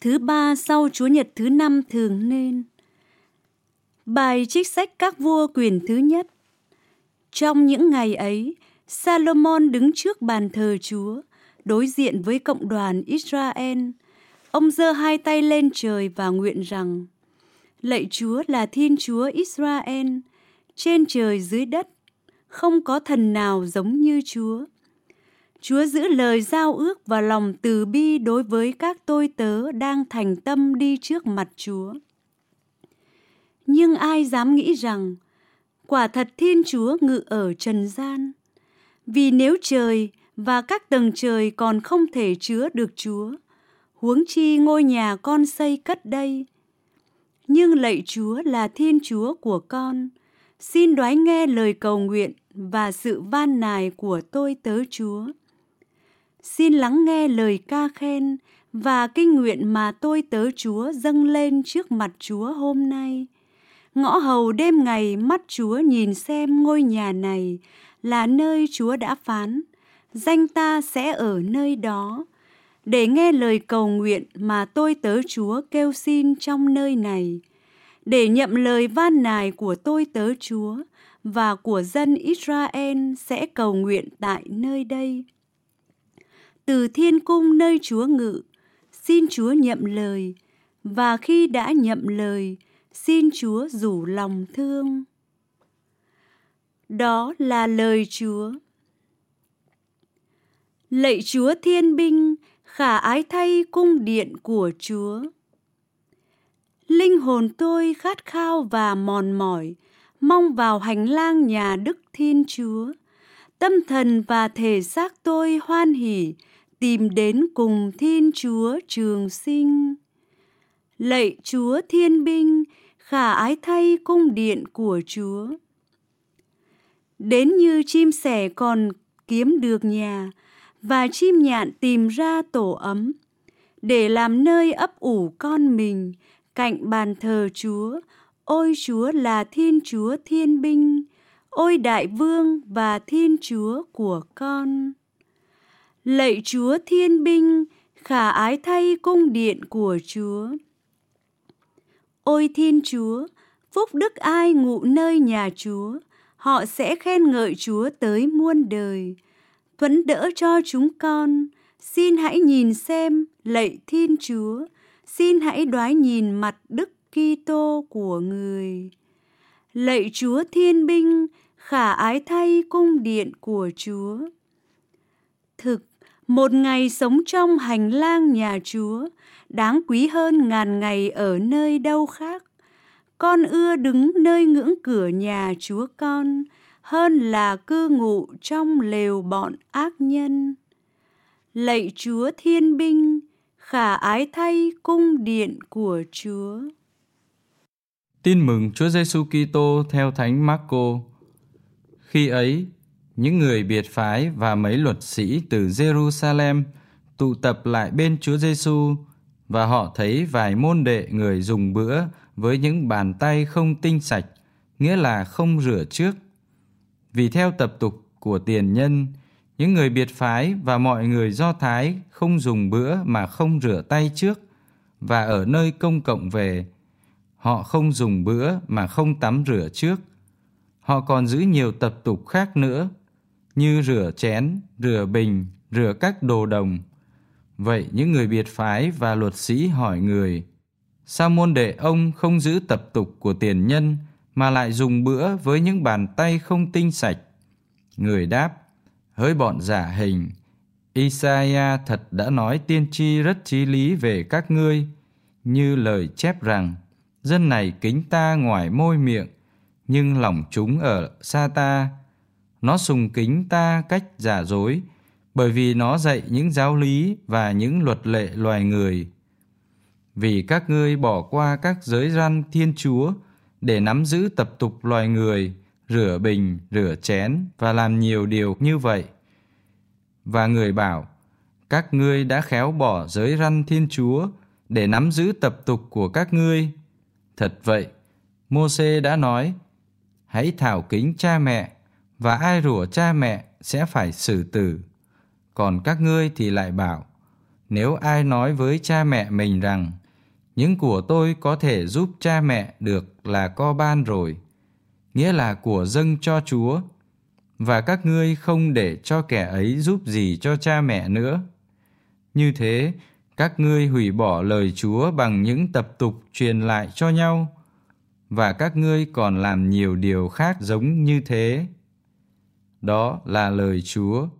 thứ ba sau Chúa Nhật thứ năm thường nên. Bài trích sách các vua quyền thứ nhất Trong những ngày ấy, Salomon đứng trước bàn thờ Chúa, đối diện với cộng đoàn Israel. Ông giơ hai tay lên trời và nguyện rằng, Lạy Chúa là Thiên Chúa Israel, trên trời dưới đất, không có thần nào giống như Chúa. Chúa giữ lời giao ước và lòng từ bi đối với các tôi tớ đang thành tâm đi trước mặt Chúa. Nhưng ai dám nghĩ rằng quả thật Thiên Chúa ngự ở trần gian? Vì nếu trời và các tầng trời còn không thể chứa được Chúa, huống chi ngôi nhà con xây cất đây. Nhưng lạy Chúa là Thiên Chúa của con, xin đoái nghe lời cầu nguyện và sự van nài của tôi tớ Chúa. Xin lắng nghe lời ca khen và kinh nguyện mà tôi tớ Chúa dâng lên trước mặt Chúa hôm nay. Ngõ hầu đêm ngày mắt Chúa nhìn xem ngôi nhà này là nơi Chúa đã phán, danh ta sẽ ở nơi đó. Để nghe lời cầu nguyện mà tôi tớ Chúa kêu xin trong nơi này, để nhậm lời van nài của tôi tớ Chúa và của dân Israel sẽ cầu nguyện tại nơi đây. Từ thiên cung nơi Chúa ngự, xin Chúa nhậm lời, và khi đã nhậm lời, xin Chúa rủ lòng thương. Đó là lời Chúa. Lạy Chúa thiên binh, khả ái thay cung điện của Chúa. Linh hồn tôi khát khao và mòn mỏi, mong vào hành lang nhà Đức Thiên Chúa. Tâm thần và thể xác tôi hoan hỉ, tìm đến cùng Thiên Chúa trường sinh. Lạy Chúa thiên binh, khả ái thay cung điện của Chúa. Đến như chim sẻ còn kiếm được nhà, và chim nhạn tìm ra tổ ấm, để làm nơi ấp ủ con mình, cạnh bàn thờ Chúa, ôi Chúa là Thiên Chúa Thiên Binh, ôi Đại Vương và Thiên Chúa của con. Lạy Chúa Thiên Binh, khả ái thay cung điện của Chúa. Ôi Thiên Chúa, phúc đức ai ngụ nơi nhà Chúa, họ sẽ khen ngợi Chúa tới muôn đời. Thuẫn đỡ cho chúng con, xin hãy nhìn xem, lạy Thiên Chúa, xin hãy đoái nhìn mặt Đức Kitô của người. Lạy Chúa Thiên Binh, khả ái thay cung điện của Chúa. Thực, một ngày sống trong hành lang nhà Chúa đáng quý hơn ngàn ngày ở nơi đâu khác. Con ưa đứng nơi ngưỡng cửa nhà Chúa con hơn là cư ngụ trong lều bọn ác nhân. Lạy Chúa Thiên Binh, khả ái thay cung điện của Chúa. Tin mừng Chúa Giêsu Kitô theo Thánh Marco. Khi ấy, những người biệt phái và mấy luật sĩ từ Jerusalem tụ tập lại bên Chúa Giêsu và họ thấy vài môn đệ người dùng bữa với những bàn tay không tinh sạch, nghĩa là không rửa trước. Vì theo tập tục của tiền nhân, những người biệt phái và mọi người Do Thái không dùng bữa mà không rửa tay trước và ở nơi công cộng về, họ không dùng bữa mà không tắm rửa trước. Họ còn giữ nhiều tập tục khác nữa, như rửa chén, rửa bình, rửa các đồ đồng. Vậy những người biệt phái và luật sĩ hỏi người, sao môn đệ ông không giữ tập tục của tiền nhân mà lại dùng bữa với những bàn tay không tinh sạch? Người đáp, hỡi bọn giả hình, Isaiah thật đã nói tiên tri rất chí lý về các ngươi, như lời chép rằng, dân này kính ta ngoài môi miệng, nhưng lòng chúng ở xa ta. Nó sùng kính ta cách giả dối, bởi vì nó dạy những giáo lý và những luật lệ loài người. Vì các ngươi bỏ qua các giới răn Thiên Chúa để nắm giữ tập tục loài người, rửa bình, rửa chén và làm nhiều điều như vậy. Và người bảo, các ngươi đã khéo bỏ giới răn Thiên Chúa để nắm giữ tập tục của các ngươi. Thật vậy, Môse đã nói, hãy thảo kính cha mẹ và ai rủa cha mẹ sẽ phải xử tử. Còn các ngươi thì lại bảo, nếu ai nói với cha mẹ mình rằng những của tôi có thể giúp cha mẹ được là co ban rồi, nghĩa là của dâng cho Chúa, và các ngươi không để cho kẻ ấy giúp gì cho cha mẹ nữa. Như thế, các ngươi hủy bỏ lời Chúa bằng những tập tục truyền lại cho nhau, và các ngươi còn làm nhiều điều khác giống như thế. Đó là lời Chúa.